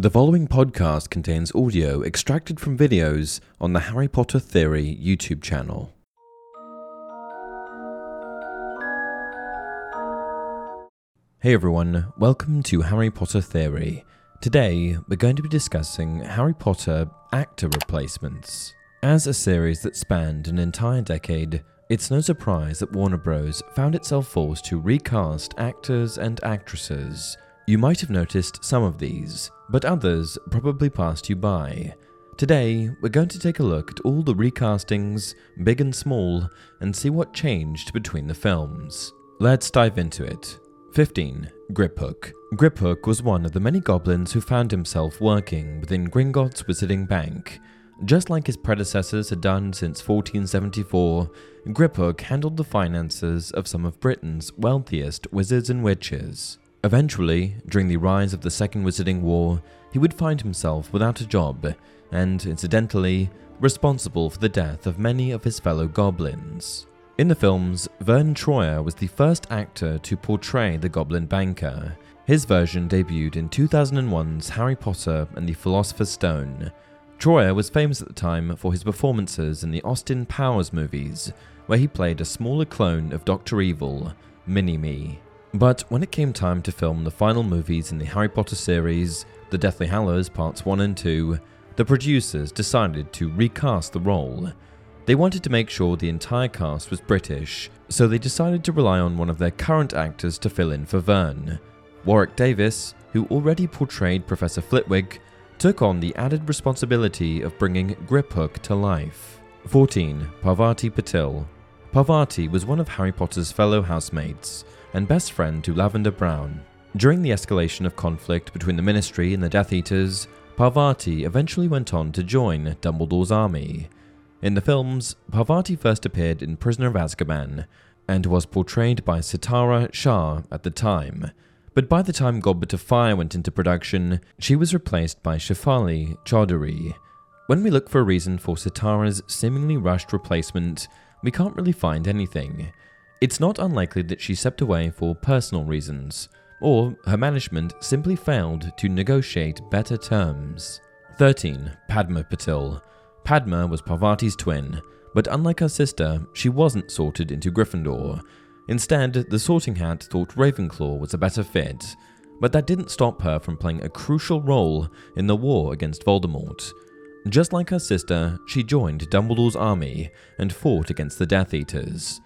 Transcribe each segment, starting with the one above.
The following podcast contains audio extracted from videos on the Harry Potter Theory YouTube channel. Hey everyone, welcome to Harry Potter Theory. Today, we're going to be discussing Harry Potter actor replacements. As a series that spanned an entire decade, it's no surprise that Warner Bros. found itself forced to recast actors and actresses. You might have noticed some of these, but others probably passed you by. Today, we're going to take a look at all the recastings, big and small, and see what changed between the films. Let's dive into it. 15. Griphook. Griphook was one of the many goblins who found himself working within Gringotts Wizarding Bank. Just like his predecessors had done since 1474, Griphook handled the finances of some of Britain's wealthiest wizards and witches. Eventually, during the rise of the Second Wizarding War, he would find himself without a job, and incidentally, responsible for the death of many of his fellow goblins. In the films, Vern Troyer was the first actor to portray the Goblin Banker. His version debuted in 2001's Harry Potter and the Philosopher's Stone. Troyer was famous at the time for his performances in the Austin Powers movies, where he played a smaller clone of Dr. Evil, Mini-Me. But when it came time to film the final movies in the Harry Potter series, The Deathly Hallows Parts 1 and 2, the producers decided to recast the role. They wanted to make sure the entire cast was British, so they decided to rely on one of their current actors to fill in for Vern. Warwick Davis, who already portrayed Professor Flitwick, took on the added responsibility of bringing Griphook to life. 14. Parvati Patil. Parvati was one of Harry Potter's fellow housemates and best friend to Lavender Brown. During the escalation of conflict between the Ministry and the Death Eaters, Parvati eventually went on to join Dumbledore's army. In the films, Parvati first appeared in Prisoner of Azkaban and was portrayed by Sitara Shah at the time. But by the time Goblet of Fire went into production, she was replaced by Shefali Chowdhury. When we look for a reason for Sitara's seemingly rushed replacement, we can't really find anything. It's not unlikely that she stepped away for personal reasons, or her management simply failed to negotiate better terms. 13. Padma Patil. Padma was Parvati's twin, but unlike her sister, she wasn't sorted into Gryffindor. Instead, the sorting hat thought Ravenclaw was a better fit, but that didn't stop her from playing a crucial role in the war against Voldemort. Just like her sister, she joined Dumbledore's army and fought against the Death Eaters.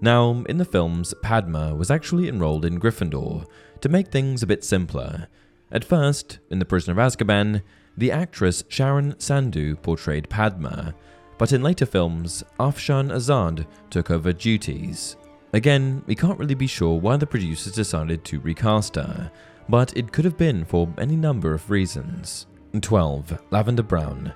Now, in the films, Padma was actually enrolled in Gryffindor to make things a bit simpler. At first, in The Prisoner of Azkaban, the actress Sharon Sandhu portrayed Padma, but in later films, Afshan Azad took over duties. Again, we can't really be sure why the producers decided to recast her, but it could have been for any number of reasons. 12. Lavender Brown.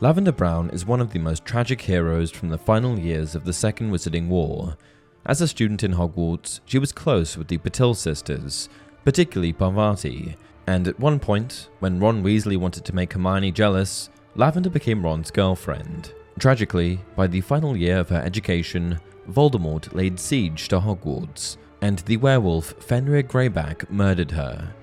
Lavender Brown is one of the most tragic heroes from the final years of the Second Wizarding War. As a student in Hogwarts, she was close with the Patil sisters, particularly Parvati, and at one point, when Ron Weasley wanted to make Hermione jealous, Lavender became Ron's girlfriend. Tragically, by the final year of her education, Voldemort laid siege to Hogwarts, and the werewolf Fenrir Greyback murdered her.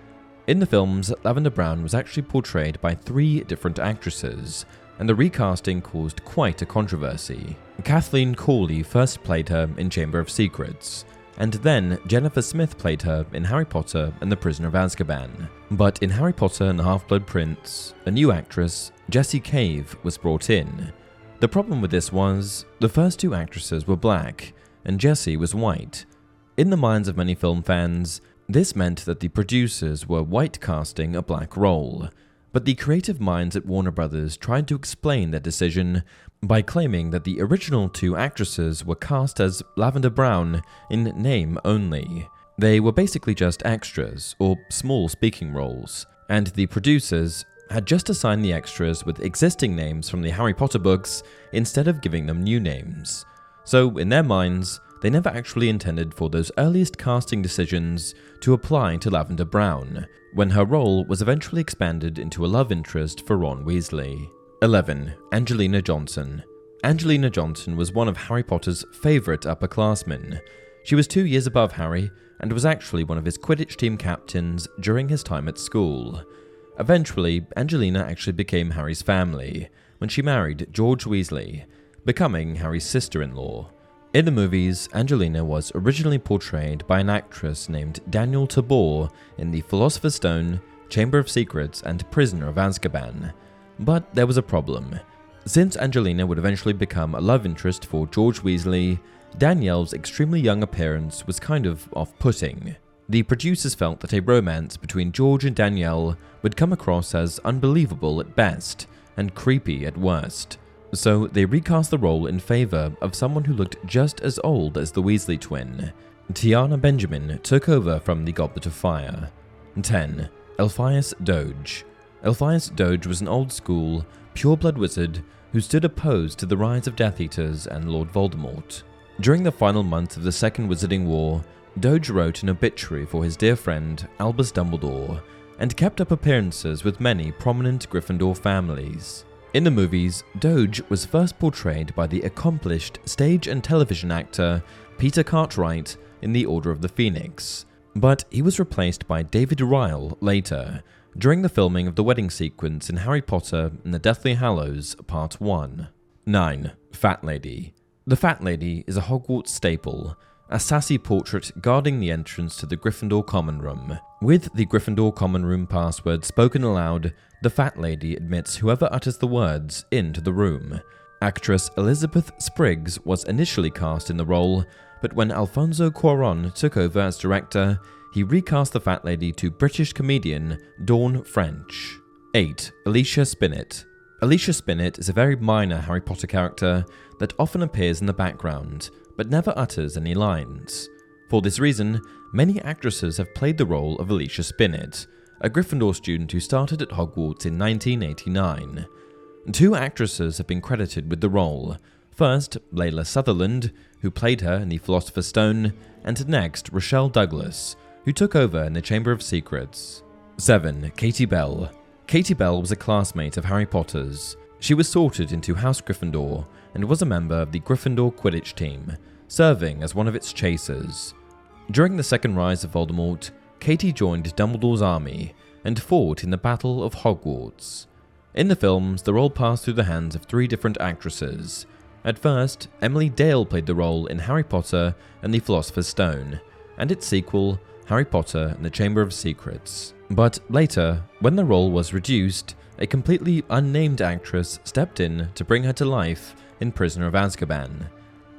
In the films, Lavender Brown was actually portrayed by three different actresses, and the recasting caused quite a controversy. Kathleen Cauley first played her in Chamber of Secrets. and then Jennifer Smith played her in Harry Potter and the Prisoner of Azkaban. But in Harry Potter and the Half Blood Prince, a new actress, Jessie Cave, was brought in. The problem with this was the first two actresses were black, and Jessie was white. In the minds of many film fans, this meant that the producers were white casting a black role. But the creative minds at Warner Brothers tried to explain their decision by claiming that the original two actresses were cast as Lavender Brown in name only. They were basically just extras, or small speaking roles, and the producers had just assigned the extras with existing names from the Harry Potter books instead of giving them new names. So, in their minds, they never actually intended for those earliest casting decisions to apply to Lavender Brown, when her role was eventually expanded into a love interest for Ron Weasley. 11. Angelina Johnson. Angelina Johnson was one of Harry Potter's favourite upperclassmen. She was two years above Harry and was actually one of his Quidditch team captains during his time at school. Eventually, Angelina actually became Harry's family when she married George Weasley, becoming Harry's sister in law. In the movies, Angelina was originally portrayed by an actress named Danielle Tabor in The Philosopher's Stone, Chamber of Secrets, and Prisoner of Azkaban. But there was a problem. Since Angelina would eventually become a love interest for George Weasley, Danielle's extremely young appearance was kind of off putting. The producers felt that a romance between George and Danielle would come across as unbelievable at best and creepy at worst. So they recast the role in favour of someone who looked just as old as the Weasley twin. Tiana Benjamin took over from the Goblet of Fire. 10. Elphias Doge. Elphias Doge was an old school, pure-blood wizard who stood opposed to the rise of Death Eaters and Lord Voldemort. During the final months of the Second Wizarding War, Doge wrote an obituary for his dear friend Albus Dumbledore and kept up appearances with many prominent Gryffindor families. In the movies, Doge was first portrayed by the accomplished stage and television actor Peter Cartwright in The Order of the Phoenix, but he was replaced by David Ryall later, during the filming of the wedding sequence in Harry Potter and the Deathly Hallows Part 1. 9. Fat Lady. The Fat Lady is a Hogwarts staple, a sassy portrait guarding the entrance to the Gryffindor Common Room. With the Gryffindor Common Room password spoken aloud, the Fat Lady admits whoever utters the words into the room. Actress Elizabeth Spriggs was initially cast in the role, but when Alfonso Cuaron took over as director, he recast the Fat Lady to British comedian Dawn French. 8. Alicia Spinnet. Alicia Spinnet is a very minor Harry Potter character that often appears in the background, but never utters any lines. For this reason, many actresses have played the role of Alicia Spinnet, a Gryffindor student who started at Hogwarts in 1989. Two actresses have been credited with the role. First, Layla Sutherland, who played her in The Philosopher's Stone, and next, Rochelle Douglas, who took over in the Chamber of Secrets. 7. Katie Bell. Katie Bell was a classmate of Harry Potter's. She was sorted into House Gryffindor and was a member of the Gryffindor Quidditch team, serving as one of its chasers. During the second rise of Voldemort, Katie joined Dumbledore's army and fought in the Battle of Hogwarts. In the films, the role passed through the hands of three different actresses. At first, Emily Dale played the role in Harry Potter and the Philosopher's Stone, and its sequel, Harry Potter and the Chamber of Secrets. But later, when the role was reduced, a completely unnamed actress stepped in to bring her to life in Prisoner of Azkaban.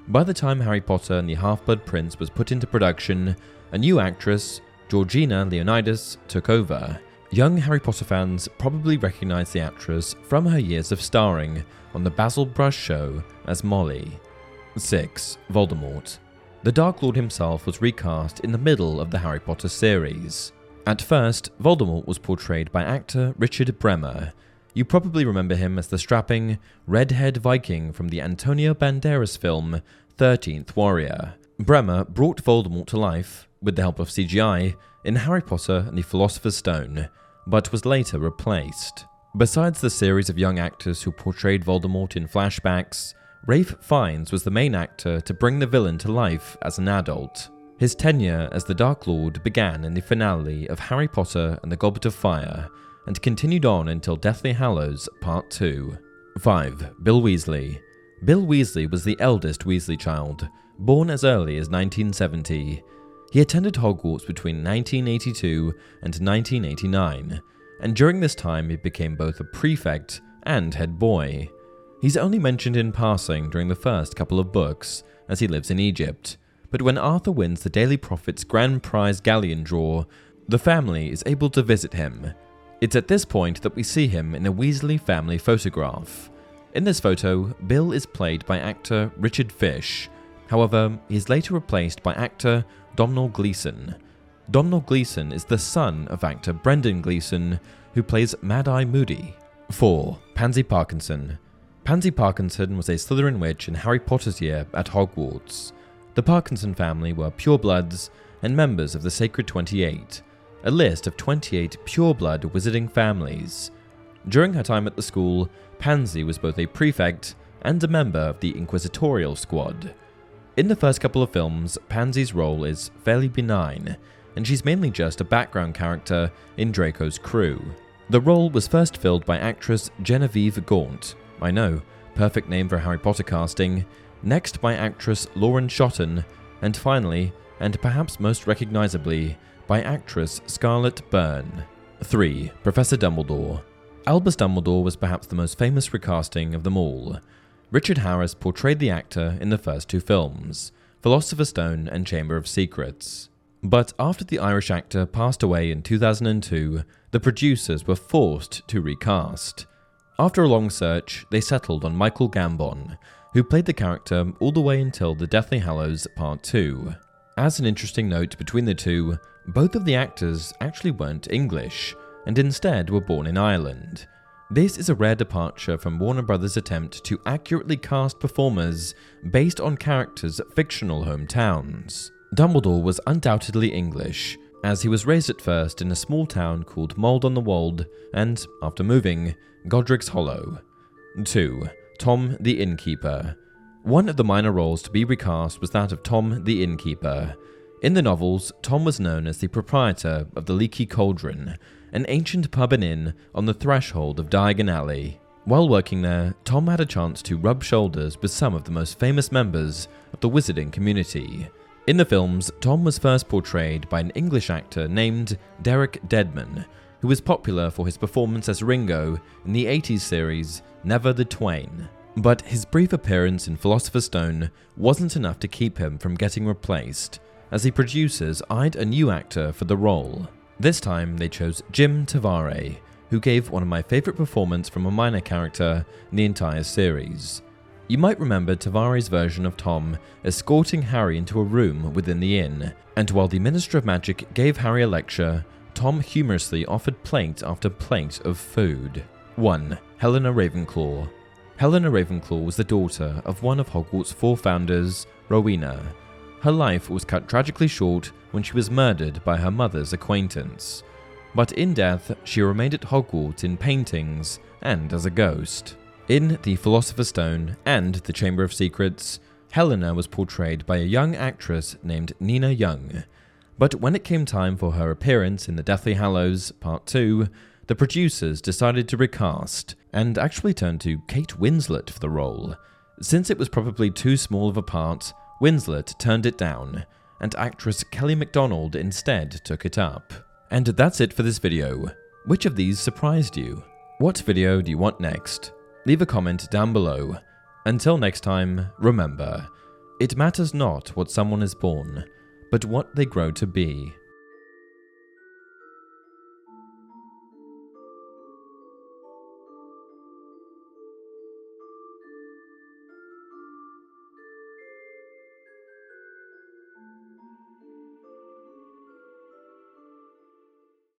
By the time Harry Potter and the Half Blood Prince was put into production, a new actress, Georgina Leonidas, took over. Young Harry Potter fans probably recognise the actress from her years of starring on the Basil Brush show as Molly. 6. Voldemort. The Dark Lord himself was recast in the middle of the Harry Potter series. At first, Voldemort was portrayed by actor Richard Bremmer. You probably remember him as the strapping, red-haired Viking from the Antonio Banderas film 13th Warrior. Bremmer brought Voldemort to life, with the help of CGI, in Harry Potter and the Philosopher's Stone, but was later replaced. Besides the series of young actors who portrayed Voldemort in flashbacks, Ralph Fiennes was the main actor to bring the villain to life as an adult. His tenure as the Dark Lord began in the finale of Harry Potter and the Goblet of Fire and continued on until Deathly Hallows Part 2. 5. Bill Weasley. Bill Weasley was the eldest Weasley child, born as early as 1970. He attended Hogwarts between 1982 and 1989, and during this time he became both a prefect and head boy. He's only mentioned in passing during the first couple of books, as he lives in Egypt, but when Arthur wins the Daily Prophet's grand prize galleon draw, the family is able to visit him. It's at this point that we see him in a Weasley family photograph. In this photo, Bill is played by actor Richard Fish. However, he is later replaced by actor Domhnall Gleeson. Domhnall Gleeson is the son of actor Brendan Gleeson, who plays Mad Eye Moody. 4. Pansy Parkinson. Pansy Parkinson was a Slytherin witch in Harry Potter's year at Hogwarts. The Parkinson family were purebloods and members of the Sacred 28, a list of 28 pureblood wizarding families. During her time at the school, Pansy was both a prefect and a member of the Inquisitorial Squad. In the first couple of films, Pansy's role is fairly benign, and she's mainly just a background character in Draco's crew. The role was first filled by actress Genevieve Gaunt, I know, perfect name for Harry Potter casting, next by actress Lauren Shotton, and finally, and perhaps most recognizably, by actress Scarlett Byrne. 3. Professor Dumbledore. Albus Dumbledore was perhaps the most famous recasting of them all. Richard Harris portrayed the actor in the first two films, Philosopher's Stone and Chamber of Secrets. But after the Irish actor passed away in 2002, the producers were forced to recast. After a long search, they settled on Michael Gambon, who played the character all the way until The Deathly Hallows Part 2. As an interesting note between the two, both of the actors actually weren't English, and instead were born in Ireland. This is a rare departure from Warner Brothers' attempt to accurately cast performers based on characters' fictional hometowns. Dumbledore was undoubtedly English, as he was raised at first in a small town called Mould on the Wold and, after moving, Godric's Hollow. 2. Tom the Innkeeper. One of the minor roles to be recast was that of Tom the Innkeeper. In the novels, Tom was known as the proprietor of the Leaky Cauldron, an ancient pub and inn on the threshold of Diagon Alley. While working there, Tom had a chance to rub shoulders with some of the most famous members of the wizarding community. In the films, Tom was first portrayed by an English actor named Derek Deadman, who was popular for his performance as Ringo in the 80s series Never the Twain. But his brief appearance in Philosopher's Stone wasn't enough to keep him from getting replaced, as the producers eyed a new actor for the role. This time, they chose Jim Tavare, who gave one of my favourite performances from a minor character in the entire series. You might remember Tavare's version of Tom escorting Harry into a room within the inn, and while the Minister of Magic gave Harry a lecture, Tom humorously offered plate after plate of food. 1. Helena Ravenclaw. Helena Ravenclaw was the daughter of one of Hogwarts' four founders, Rowena, her life was cut tragically short when she was murdered by her mother's acquaintance. But in death, she remained at Hogwarts in paintings and as a ghost. In The Philosopher's Stone and The Chamber of Secrets, Helena was portrayed by a young actress named Nina Young. But when it came time for her appearance in The Deathly Hallows Part 2, the producers decided to recast and actually turned to Kate Winslet for the role. Since it was probably too small of a part, Winslet turned it down, and actress Kelly Macdonald instead took it up. And that's it for this video. Which of these surprised you? What video do you want next? Leave a comment down below. Until next time, remember, it matters not what someone is born, but what they grow to be.